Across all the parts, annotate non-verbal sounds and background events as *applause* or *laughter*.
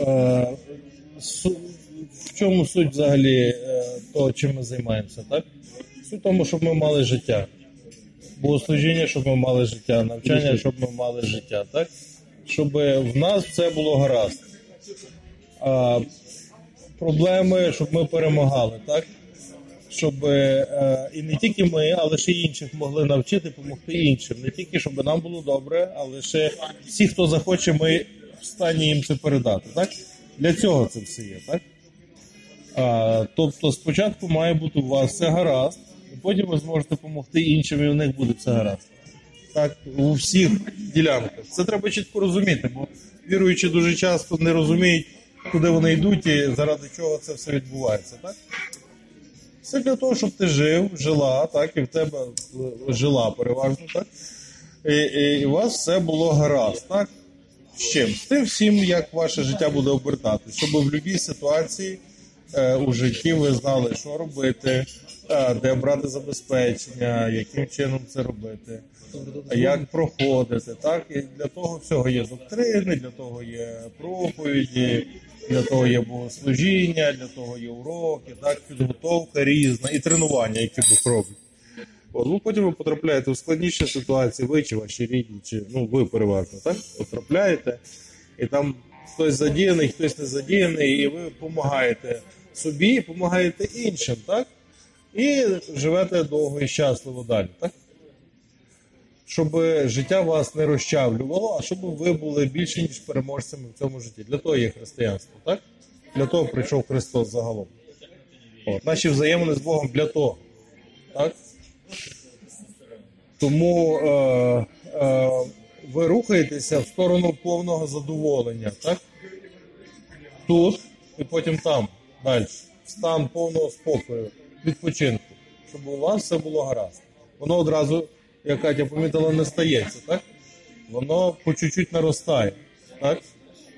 Е, В чому суть взагалі е, того, чим ми займаємося, так? Суть в тому, щоб ми мали життя. Богослужіння, щоб ми мали життя, навчання, щоб ми мали життя, так? Щоб в нас все було гаразд. А, проблеми, щоб ми перемагали, так? Щоб е, і не тільки ми, але ще й інших могли навчити, допомогти іншим. Не тільки щоб нам було добре, але ще всі, хто захоче, ми в стані їм це передати. Так? Для цього це все є, так? А, тобто спочатку має бути у вас все гаразд, і потім ви зможете допомогти іншим, і у них буде все гаразд. Так, у всіх ділянках. Це треба чітко розуміти, бо віруючі дуже часто не розуміють, куди вони йдуть і заради чого це все відбувається. Так? Все для того, щоб ти жив, жила, так, і в тебе жила переважно, так? І, і, і у вас все було гаразд, так? З чим? З тим всім, як ваше життя буде обертатися, щоб в будь-якій ситуації е, у житті ви знали, що робити, е, де брати забезпечення, яким чином це робити, як проходити. Так? І для того всього є доктрини, для того є проповіді, для того є богослужіння, для того є уроки, так, підготовка різна і тренування, які Бог робить. От, ну, потім ви потрапляєте в складніші ситуації, ви чи ваші рідні, чи ну ви переважно так потрапляєте, і там хтось задіяний, хтось не задіяний, і ви допомагаєте собі, допомагаєте іншим, так? І живете довго і щасливо далі, так? Щоб життя вас не розчавлювало, а щоб ви були більше, ніж переможцями в цьому житті. Для того є християнство, так? Для того прийшов Христос загалом. От, наші взаємини з Богом для того. Так? Тому е, е, ви рухаєтеся в сторону повного задоволення, так? Тут і потім там, далі. В стан повного спокою, відпочинку, щоб у вас все було гаразд. Воно одразу, як Катя помітила, не стається, так? Воно по чуть-чуть наростає. Так?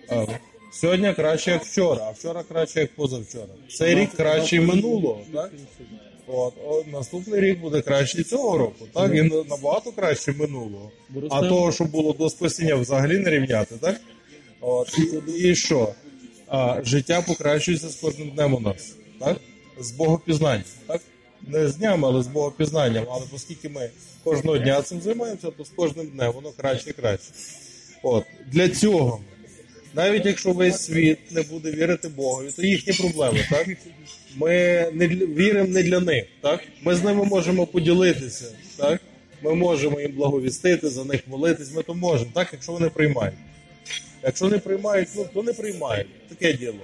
А, Сьогодні краще, як вчора, а вчора краще, як позавчора. Цей рік краще минулого, так? От, о, наступний рік буде краще цього року, так? І набагато краще минулого. А того, що було до спасіння, взагалі не рівняти, так? От, і, що? А, життя покращується з кожним днем у нас, так? З богопізнанням, так? Не з днями, але з богопізнанням. Але оскільки ми кожного дня цим займаємося, то з кожним днем воно краще і краще. От, для цього. Навіть якщо весь світ не буде вірити Богові, то їхні проблеми, так? Ми не віримо не для них, так? Ми з ними можемо поділитися, так? Ми можемо їм благовістити, за них молитись, ми то можемо, так, якщо вони приймають. Якщо не приймають, ну то не приймають. Таке діло.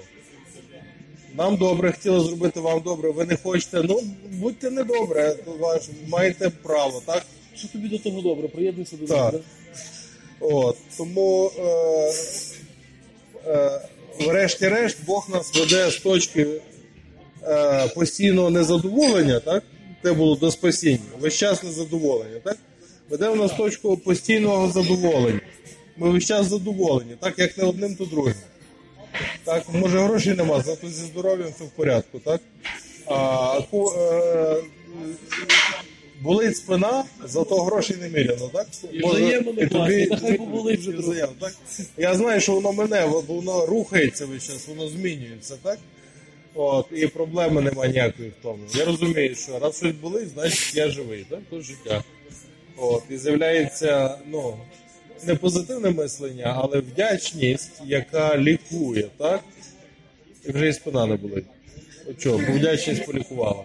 Нам добре, хотіли зробити вам добре, ви не хочете, ну будьте недобре, ваш, маєте право, так? Що тобі до того добре? Приєднуйся до Так. нас. От, тому, е, е, врешті-решт, Бог нас веде з точки е, постійного незадоволення, так? Те було до спасіння, весь час незадоволення, так? Веде в нас точку постійного задоволення. Ми весь час задоволені, так як не одним, то другим. Так, може грошей нема, зато зі здоров'ям все в порядку, так? А, ку- е, болить спина, зато грошей не міряно, так? І взаємини класні, та хай поболить вже трохи. так? Я знаю, що воно мене, бо воно рухається весь час, воно змінюється, так? От, і проблеми немає ніякої в тому. Я розумію, що раз щось болить, значить я живий, так? То життя. От, і з'являється, ну, не позитивне мислення, але вдячність, яка лікує, так? І вже і спина не болить. От чого, вдячність полікувала.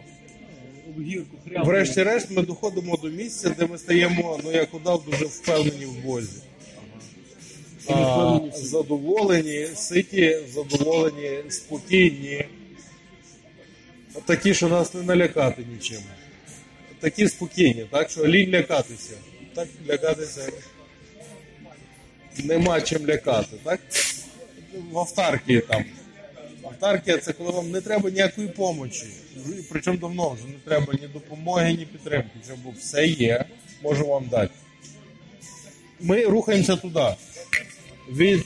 Врешті-решт ми доходимо до місця, де ми стаємо, ну як удав, дуже впевнені в Бозі. А, задоволені, ситі, задоволені, спокійні. Такі, що нас не налякати нічим. Такі спокійні, так що лінь лякатися. Так лякатися нема чим лякати, так? В автаркії там. Автаркія це коли вам не треба ніякої помочі. Причому давно вже не треба ні допомоги, ні підтримки. Вже бо все є, можу вам дати. Ми рухаємося туди. Від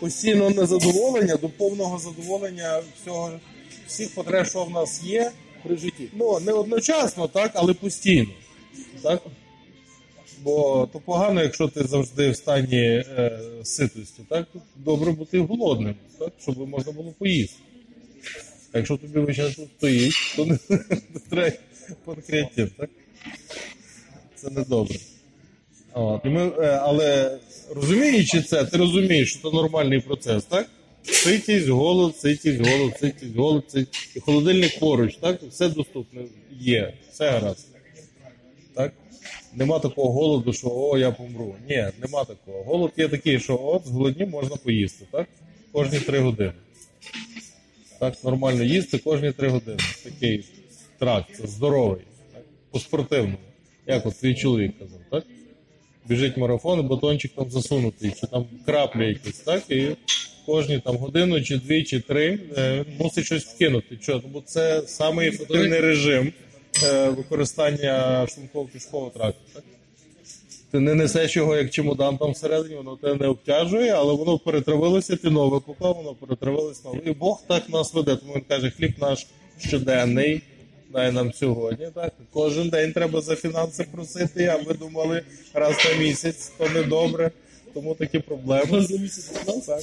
постійного незадоволення до повного задоволення всього, всіх потреб, що в нас є. при житті. Ну, не одночасно, так, але постійно. Так? Бо то погано, якщо ти завжди в стані е, ситості, так? Добре бути голодним, так? щоб можна було поїсти. А якщо тобі час тут стоїть, то не, *laughs* не треба панкреатин, так? Це не добре. От, і ми, е, але розуміючи це, ти розумієш, що це нормальний процес, так? Ситість, голод, ситість, голод, ситість, голод, ситість. І холодильник поруч, так? Все доступне є, все гаразд. Нема такого голоду, що о, я помру. Ні, нема такого. Голод є такий, що от з голодні можна поїсти, так? Кожні три години. Так, нормально їсти кожні три години. Такий тракт, здоровий, по-спортивному. Як от твій чоловік казав, так? Біжить марафон, батончик там засунутий, чи там краплі якісь, так? І кожні там годину, чи дві, чи три е, мусить щось вкинути. Чого? Бо це самий ефективний режим використання шлунково кишкового тракту. Так? Ти не несеш його як чемодан там всередині, воно тебе не обтяжує, але воно перетравилося, ти нове поклав, воно перетравилось нове. І Бог так нас веде. Тому він каже, хліб наш щоденний, дай нам сьогодні. Так? Кожен день треба за фінанси просити, а ви думали раз на місяць, то не добре, тому такі проблеми. Раз за місяць Так.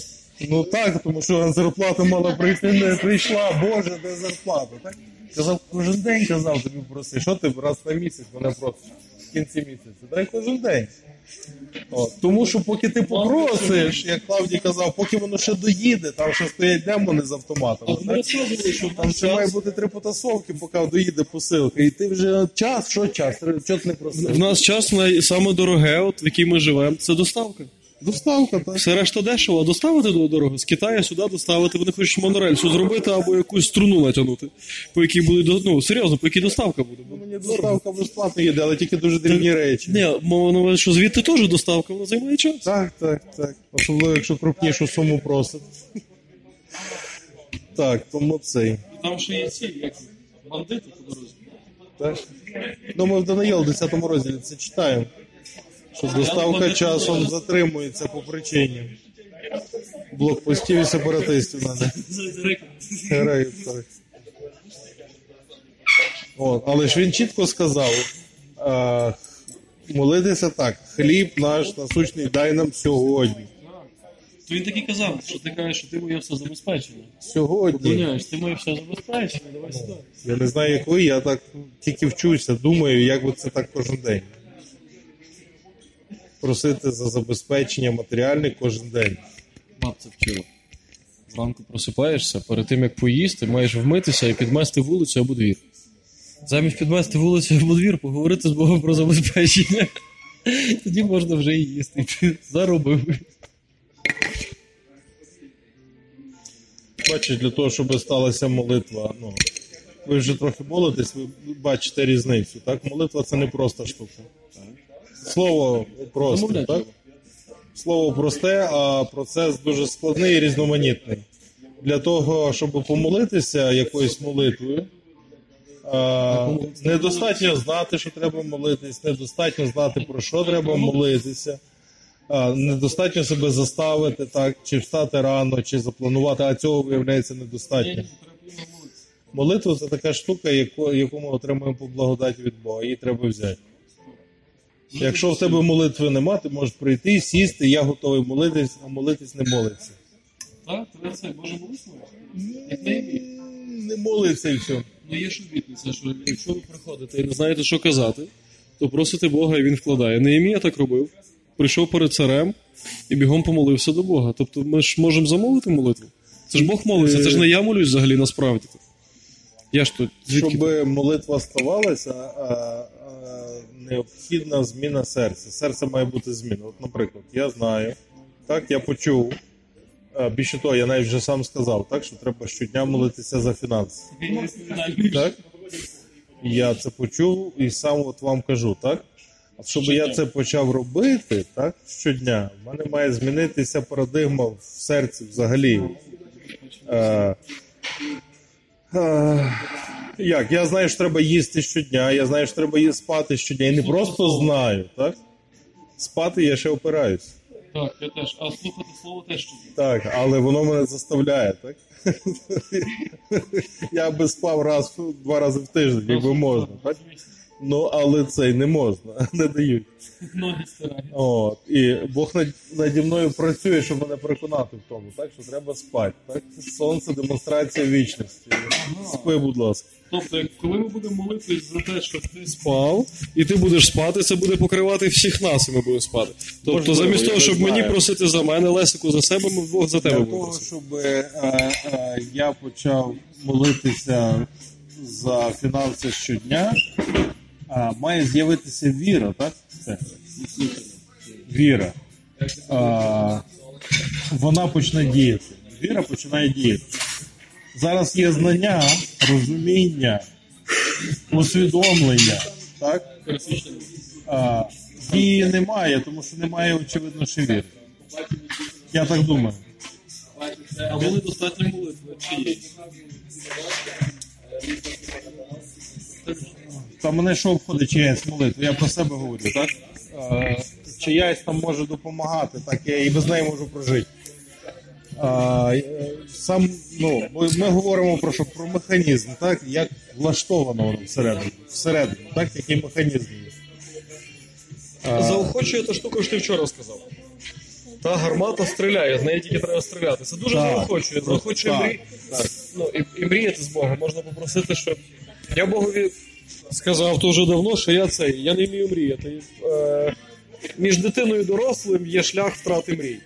Ну так, тому що зарплата мала прийти, не прийшла. Боже, де зарплата? Так? Казав, кожен день казав тобі проси. Що ти раз на місяць мене просиш в кінці місяця? Дай кожен день. От. Тому що поки ти попросиш, як Клавдій казав, поки воно ще доїде, там ще стоять демони з А автоматами. ми Так? що Там ще має бути три потасовки, поки доїде посилка. І ти вже час, що час? Чого ти не В нас час най... саме дороге, от, в якій ми живемо, це доставка. Доставка, так. Все решта дешево, а доставити до дорого. З Китаю сюди доставити, вони хочуть монорельсу зробити або якусь струну натягнути, по якій буде ну, серйозно, по якій доставка буде. Бо- Мені доставка безплатно їде, але тільки дуже дрібні речі. Ні, мова на увазі, що звідти теж доставка, вона займає час. Так, так, так. Особливо, якщо крупнішу суму просить. Так, тому цей. там ще є ці, як бандити по дорозі. Так. Ну, ми в Даниїл в 10 розділі це читаємо. Що доставка часом затримується по причині. Блокпостів і сепаратистів. Героїв. От, але ж він чітко сказав: а, молитися так: хліб наш насущний дай нам сьогодні. То він так і казав, що ти кажеш, що ти моє все забезпечення. Сьогодні. Поклоняєш, ти моє все забезпечення, давай сюди. Я не знаю, як ви, я так тільки вчуся, думаю, як би це так кожен день. Просити за забезпечення матеріальне кожен день. Бабця вчила. Зранку просипаєшся, перед тим як поїсти, маєш вмитися і підмести вулицю або двір. Замість підмести вулицю або двір, поговорити з Богом про забезпечення. Тоді можна вже і їсти. Заробив. Бачиш, для того, щоб сталася молитва. Ну, ви вже трохи молитесь, ви бачите різницю. Так? Молитва це не проста штука. Слово просте, так? Слово просте, а процес дуже складний і різноманітний. Для того, щоб помолитися якоюсь молитвою, недостатньо знати, що треба молитись, недостатньо знати, про що треба молитися. Недостатньо себе заставити, так, чи встати рано, чи запланувати, а цього виявляється недостатньо. Молитва це така штука, яку, яку ми отримуємо по благодаті від Бога, її треба взяти. Якщо в тебе молитви нема, ти можеш прийти, сісти, я готовий молитись, а молитись не молиться. Так, тебе це Боже молитва? Як на ім'я. Не молиться і все. Ну є ж обітниця, що якщо ви приходите і не знаєте, що казати, то просите Бога, і він вкладає. Неємія так робив. Прийшов перед царем і бігом помолився до Бога. Тобто ми ж можемо замовити молитву. Це ж Бог молиться, це ж не я молюсь взагалі насправді. Я ж тут звідки? Щоб молитва ставалася, а, а, необхідна зміна серця. Серце має бути зміна. От, наприклад, я знаю, так, я почув. Більше того, я навіть вже сам сказав, так, що треба щодня молитися за фінанси. Так? Я це почув і сам от вам кажу, так? А щоб я це почав робити, так, щодня, в мене має змінитися парадигма в серці взагалі. Е, як? Я знаю, що треба їсти щодня, я знаю, що треба спати щодня. Я не просто знаю, так? Спати я ще опираюсь. Так, я теж. А слухати слово теж. Так, але воно мене заставляє, так? Я би спав раз, два рази в тиждень, якби можна, так? Ну, але це й не можна, *laughs* не дають. Ноги стирають. От, і Бог над, наді мною працює, щоб мене переконати в тому, так, що треба спати. Так? Сонце демонстрація вічності. Спи, будь ласка. Тобто, коли ми будемо молитись за те, щоб ти спав, і ти будеш спати, це буде покривати всіх нас, і ми будемо спати. Тобто, Можливо, замість того, щоб мені просити за мене, Лесику за себе, ми вдвох за тебе Для того, просити. щоб е, е, я почав молитися за фінанси щодня, е, має з'явитися віра, так? Це. Віра. Е, вона почне діяти. Віра починає діяти. Зараз є знання, розуміння, усвідомлення, так? А, дії немає, тому що немає, очевидно, ще віри. Я так думаю. Або недостатньо молитви, чи є. Та мене що обходить чиясь молитва? Я про себе говорю, так? Е, чиясь там може допомагати, так я і без неї можу прожити. Е, сам, ну, ми, говоримо про що? Про механізм, так? Як влаштовано воно всередині, всередині, так? Який механізм є. Заохочує та штука, що ти вчора сказав. Та гармата стріляє, з неї тільки треба стріляти. Це дуже Так. заохочує. Заохочує Так, мрій... так. ну, і, і мріяти з Богом. Можна попросити, щоб. Я Богові сказав вже давно, що я цей, я не вмію мріяти. Е, між дитиною і дорослим є шлях втрати мрій.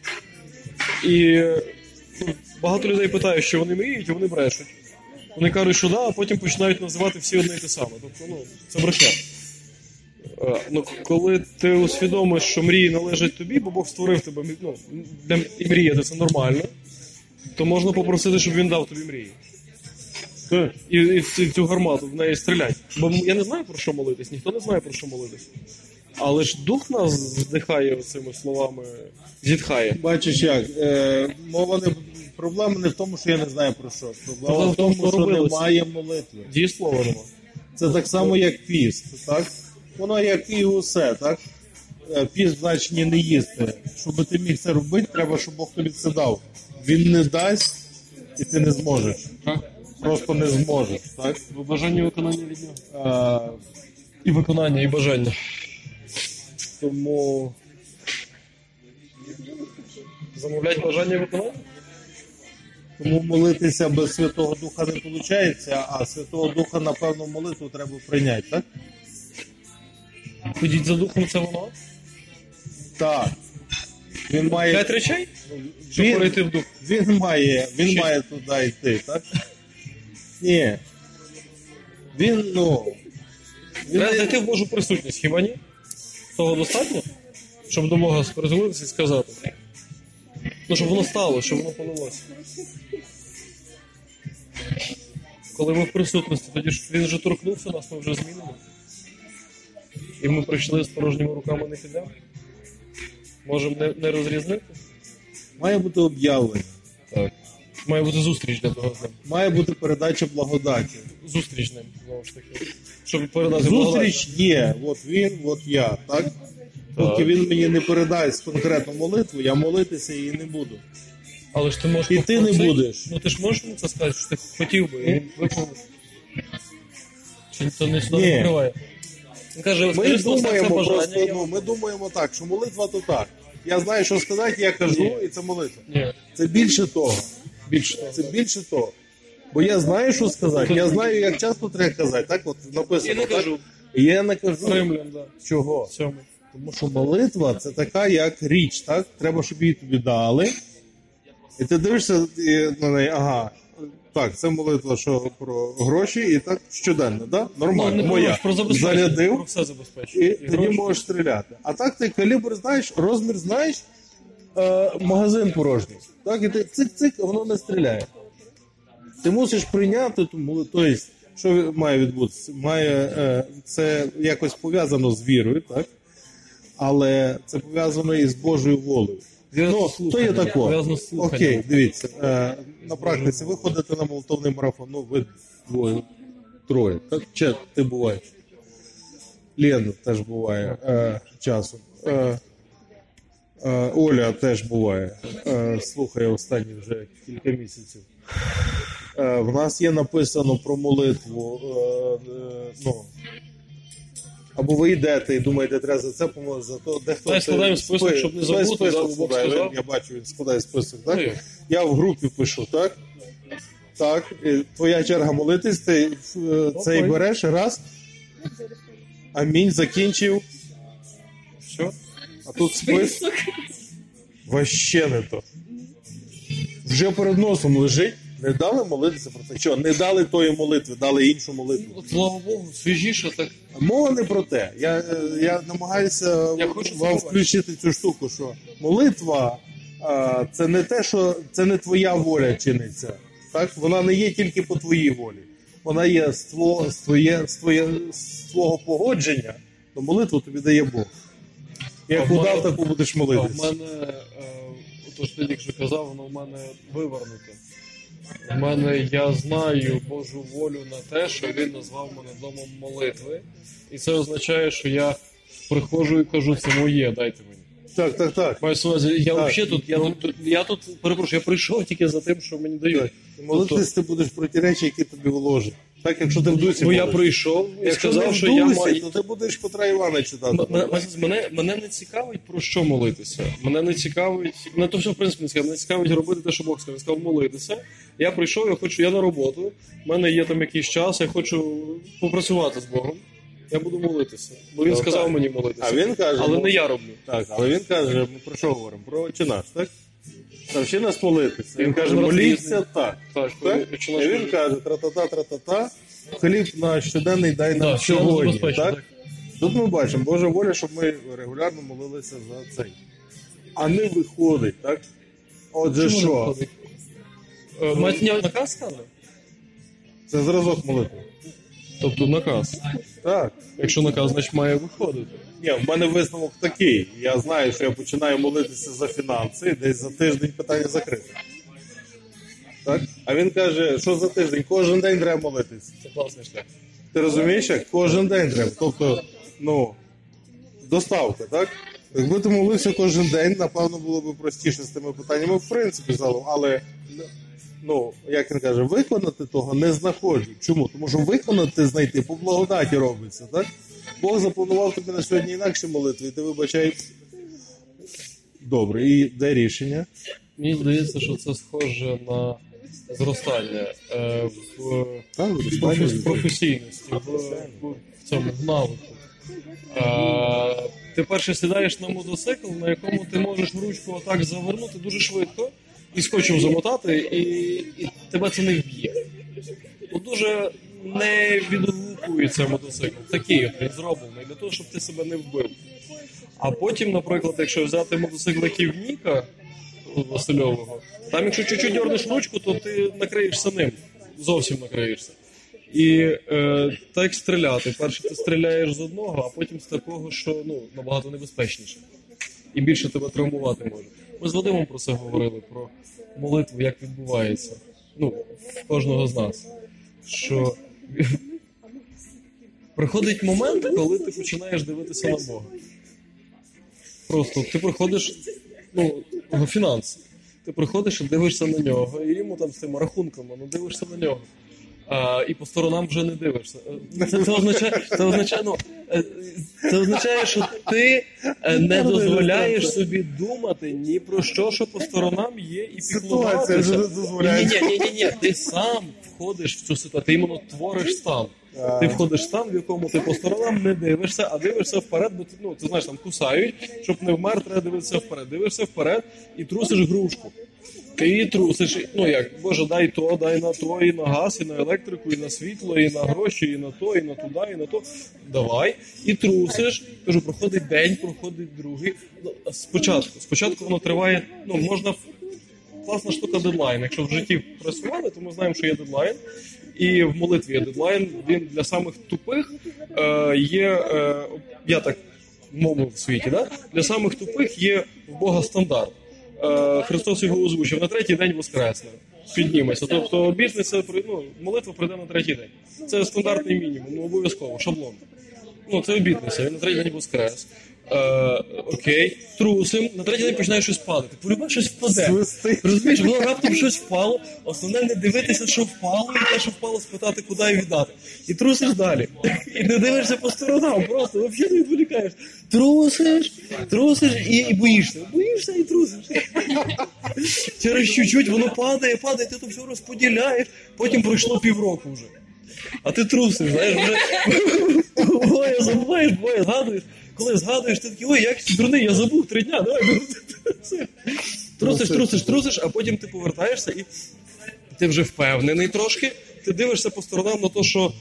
І ну, багато людей питають, що вони мріють, а вони брешуть. Вони кажуть, що да, а потім починають називати всі одне і те саме. Тобто, ну, це брехня. Е, Ну, коли ти усвідомиш, що мрії належать тобі, бо Бог створив тебе ну, і мріяти це нормально, то можна попросити, щоб він дав тобі мрії. І, і в цю- гармату в неї стрілять. Бо я не знаю про що молитись, ніхто не знає про що молитись. Але ж дух нас вдихає цими словами, зітхає. Бачиш як, е, мова не проблема не в тому, що я не знаю про що. Проблема в тому, що робилося. немає молитви. Дієслова нема. Це так само, як піст, так? Воно як і усе, так? Е, Піст в значенні не їсти. Щоб ти міг це робити, треба, щоб Бог тобі це дав. Він не дасть, і ти не зможеш. Просто не зможеш, так? Бо бажання і виконання від нього. А, І виконання, і бажання. тому Замовлять бажання і виконання? Тому молитися без Святого Духа не виходить, а Святого Духа, напевно, молитву треба прийняти, так? Ходіть за духом, це воно. Так. Він має, П'ять речей? Щоб він, перейти в дух. він має, він має туди йти, так? Ні. Він, ну. Він, Треба зайти в Божу присутність, хіба ні? Того достатньо? Щоб до Бога і сказати. Ну, щоб воно стало, щоб воно полилося. Коли ми в присутності, тоді ж він вже торкнувся нас, ми вже змінені. І ми прийшли з порожніми руками не підемо. Можемо не, не розрізнити. має бути об'явлення. Так. Має бути зустріч для того з ним. Має бути передача благодаті. Зустріч з ним, знову ж таки. Щоб передати. Зустріч є. От він, от я, так? Поки він мені не передасть конкретну молитву, я молитися її не буду. Але ж ти можеш І ти не попросити. будеш. Ну ти ж можеш йому це сказати, що ти хотів би, і він виконав. Чи це не сюди Ні. Він каже, Ми скажи, це думаємо бажання. просто, ну, ми думаємо так, що молитва то так. Я знаю, що сказати, я кажу, і це молитва. Ні. Це більше того. Більше. Це більше того. Бо я знаю, що сказати. Я знаю, як часто треба казати. Так, от написано. Я не кажу. І я не кажу. Римлян, да. Чого? Сьомий. Тому що молитва це така, як річ, так? Треба, щоб її тобі дали. І ти дивишся і на неї, ага. Так, це молитва, що про гроші, і так щоденно, да? Нормально. Ну, не моя. про- Зарядив. Про все забезпечення. І тоді можеш стріляти. А так ти калібр знаєш, розмір знаєш, е, магазин порожній. Так, і ти цик-цик, воно не стріляє. Ти мусиш прийняти молитву. Тобто, що має відбутися? Має, е, це якось пов'язано з вірою, так? Але це пов'язано і з Божою волею. Ну, то є тако. Окей, дивіться. Е, на практиці ви ходите на молитовний марафон, ну ви двоє, троє. Так? Чи ти буваєш? Лена теж буває е, часом. Е, Оля теж буває. Е, слухає останні вже кілька місяців. Е, в нас є написано про молитву. Е, е, ну, Або ви йдете і думаєте, треба за це помолитися, за то дехто. Це складаємо список, щоб не забути, список да, складає. Я бачу, він складає список, так? Ну. Я в групі пишу, так? Так, і твоя черга молитись, ти е, цей береш раз. Амінь, закінчив. Все. А тут список. Ваще не то. Вже перед носом лежить. Не дали молитися про це. Що, не дали тої молитви, дали іншу молитву. От, слава Богу, свіжіше так. Мова не про те. Я, е, я намагаюся Я хочу вам включити цю штуку, що молитва а, це не те, що це не твоя воля чиниться. Так? Вона не є тільки по твоїй волі. Вона є з твого, з твоє, з твоє, з твого погодження, то молитву тобі дає Бог. Як в удав, таку будеш А в молитися. мене, е, то що ти що казав, воно в мене вивернуте. В мене я знаю Божу волю на те, що він назвав мене домом молитви. І це означає, що я приходжу і кажу, це моє, дайте мені. Так, так, так. Маю увазі, я Так. взагалі тут, я тут, тут, я тут, перепрошую, я прийшов тільки за тим, що мені дають. Молитись ти будеш про ті речі, які тобі вложать. Так, якщо ти в дусі. Бо я прийшов і Якщо сказав, що я маю. то ти будеш Петра Івана читати. Мене, мене, мене не цікавить про що молитися. Мене не цікавить. Мене то все в принципі не цікавить. Мене цікавить робити те, що Бог сказав. Сказав молитися. Я прийшов, я хочу, я на роботу. У мене є там якийсь час, я хочу попрацювати з Богом. Я буду молитися. Бо він Ну, сказав так. мені молитися. А він каже, Але ну, не я роблю. Так, але він каже, ми про що говоримо? Про «Отче наш, так? Навчи нас молитися. Він каже, моліться так. Так, так? І він каже, тра-та-та, тра-та-та, хліб на щоденний дай нам Да, сьогодні. Так? так. Тут ми бачимо, Божа воля, щоб ми регулярно молилися за цей. А не виходить, так? Отже, Чому що? виходить? Е, наказ сказали? Це зразок молитви. Тобто наказ. Так. Якщо наказ, значить має виходити. Ні, в мене висновок такий. Я знаю, що я починаю молитися за фінанси, десь за тиждень питання закрите. Так? А він каже, що за тиждень? Кожен день треба молитися. Це класний шлях. Ти розумієш, як кожен день треба. Тобто, ну, доставка, так? Якби ти молився кожен день, напевно, було б простіше з тими питаннями, в принципі, залом. Але, ну, як він каже, виконати того не знаходжу. Чому? Тому що виконати знайти по благодаті робиться, так? Бог запланував тобі на сьогодні інакше молитви, і ти вибачай. Добре, і де рішення? Мені здається, що це схоже на зростання е, в Так, профі- професійності, в, в, в цьому в навику. Е, ти перше сідаєш на мотоцикл, на якому ти можеш ручку отак завернути дуже швидко і скотчем замотати, і, і тебе це не вб'є. Бо дуже не відгукується мотоцикл. Такий він зроблений для того, щоб ти себе не вбив. А потім, наприклад, якщо взяти мотоцикл, який Ніка Васильового, там, якщо чуть-чуть дернеш ручку, то ти накриєшся ним. Зовсім накриєшся. І е, так стріляти. Перше ти стріляєш з одного, а потім з такого, що ну, набагато небезпечніше. І більше тебе травмувати може. Ми з Вадимом про це говорили, про молитву, як відбувається. Ну, кожного з нас. Що приходить момент, коли ти починаєш дивитися на Бога. Просто ти приходиш, ну, фінанси. Ти приходиш і дивишся на нього, і йому там з цими рахунками, ну дивишся на нього. А, і по сторонам вже не дивишся. Е, Це, це означає, це означає, ну, е, це означає, що ти е, не дозволяєш собі думати ні про що, що по сторонам є, і піклуватися. дозволяє. Ні, ні, ні, ні, ти сам входиш в цю ситуацію, ти іменно твориш стан. Ти входиш стан, в якому ти по сторонам не дивишся, а дивишся вперед, бо ти, ну, ти знаєш, там кусають, щоб не вмер, треба дивитися вперед. Дивишся вперед і трусиш грушку. Ти трусиш, ну як, боже, дай то, дай на то, і на газ, і на електрику, і на світло, і на гроші, і на то, і на туди, і на то. Давай. І трусиш. Кажу, проходить день, проходить другий. Ну, спочатку. Спочатку воно триває, ну, можна. Класна штука дедлайн. Якщо в житті працювали, то ми знаємо, що є дедлайн. І в молитві є дедлайн. Він для самих тупих е, є. Е, я так мовив в світі, да? для самих тупих є в Бога стандарт. Е, Христос його озвучив на третій день воскресне. Піднімеся. Тобто обітниця ну, молитва прийде на третій день. Це стандартний мінімум, ну обов'язково, шаблон. Ну, це обітниця, він на третій день воскрес. Е, окей, трусим, на третій день починає щось падати. Полюбе щось впаде. Розумієш, воно раптом щось впало. Основне не дивитися, що впало, і те, що впало, спитати, куди і віддати. І трусиш далі. І не дивишся по сторонам, просто взагалі не відволікаєш. Трусиш, трусиш і, і боїшся. Боїшся і трусиш. Через чуть-чуть воно падає, падає, ти то все розподіляєш, потім пройшло півроку вже. А ти трусиш, знаєш, вже *laughs* буває, забуваєш, буває, згадуєш. Коли згадуєш, ти такий, ой, як дурний, я забув три дня, давай. ну. *laughs* Трусиш, трусиш, трусиш, а потім ти повертаєшся і ти вже впевнений трошки. Ти дивишся по сторонам на те, що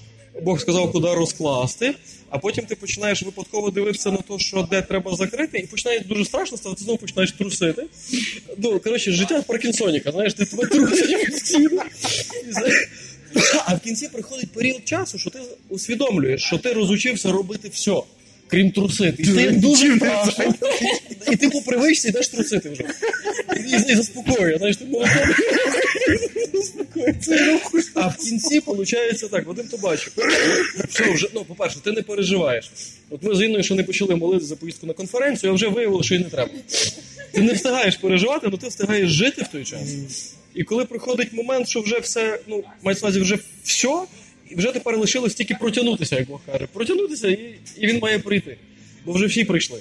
Бог сказав, куди розкласти, а потім ти починаєш випадково дивитися на те, що де треба закрити, і починає дуже страшно ставати, ти знову починаєш трусити. Ну, коротше, життя Паркінсоніка, знаєш, ти тебе трусить постійно. А в кінці приходить період часу, що ти усвідомлюєш, що ти розучився робити все, крім трусити. І ти дуже страшно. І ти по привичці йдеш трусити вже. І, заспокоює, знаєш, ти. А в кінці виходить так, Вадим то бачив. Все, вже, ну, по-перше, ти не переживаєш. От ми з Інною ще не почали молитися за поїздку на конференцію, а вже виявилося, що і не треба. Ти не встигаєш переживати, але ти встигаєш жити в той час. І коли приходить момент, що вже все, ну, мається вже все, і вже тепер лишилось тільки протягнутися, як Бог каже. Протягнутися, і, і він має прийти. Бо вже всі прийшли.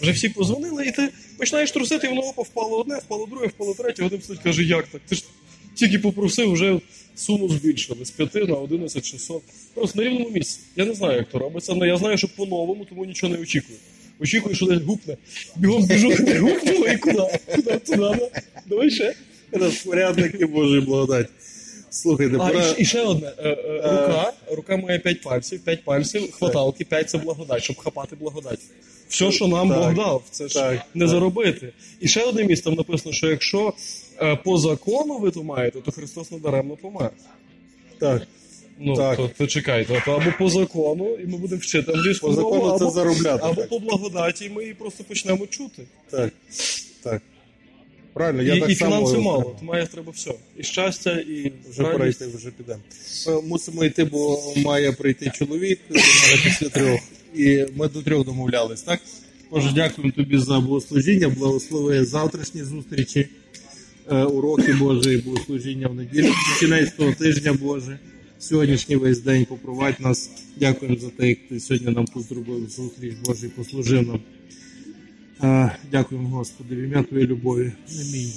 Вже всі позвонили, і ти починаєш трусити, і воно опа, впало одне, впало друге, впало третє, один стоїть каже, як так? Ти ж тільки попросив, вже суму збільшили з 5 на 11 600. Просто на рівному місці. Я не знаю, як то робиться, але я знаю, що по-новому, тому нічого не очікую. Очікую, що десь гупне. Бігом біжу, *laughs* гупнуло і куди? Куди? Туди, да? Давай ще. Розпорядники Божої благодать. Слухайте, А, пора... і, і ще одне. Е, е, рука, рука має 5 пальців, 5 пальців, хваталки, 5 це благодать, щоб хапати благодать. Все, що нам Так. Бог дав, це ж Так, не так. заробити. І ще одне місце там написано, що якщо е, по закону ви то маєте, то Христос надаремно помер. Так. Ну, Так. то, то чекайте, то або по закону, і ми будемо вчити англійську По закону мову, це або, заробляти. або так. по благодаті, і ми її просто почнемо чути. Так. Так. Правильно, я і так і само фінансів мало, то має треба все. І щастя, і Вже радість. пора йти, вже підемо. Мусимо йти, бо має прийти чоловік після трьох. І ми до трьох домовлялись, так? Боже, дякуємо тобі за богослужіння, благослови завтрашні зустрічі, е, уроки Божі, богослужіння в неділю, кінець того тижня Боже. Сьогоднішній весь день попровадь нас. Дякуємо за те, як ти сьогодні нам тут зробив зустріч Божий, послужив нам. Е, Дякуємо, Господи, в ім'я Твоєї любові. Амінь.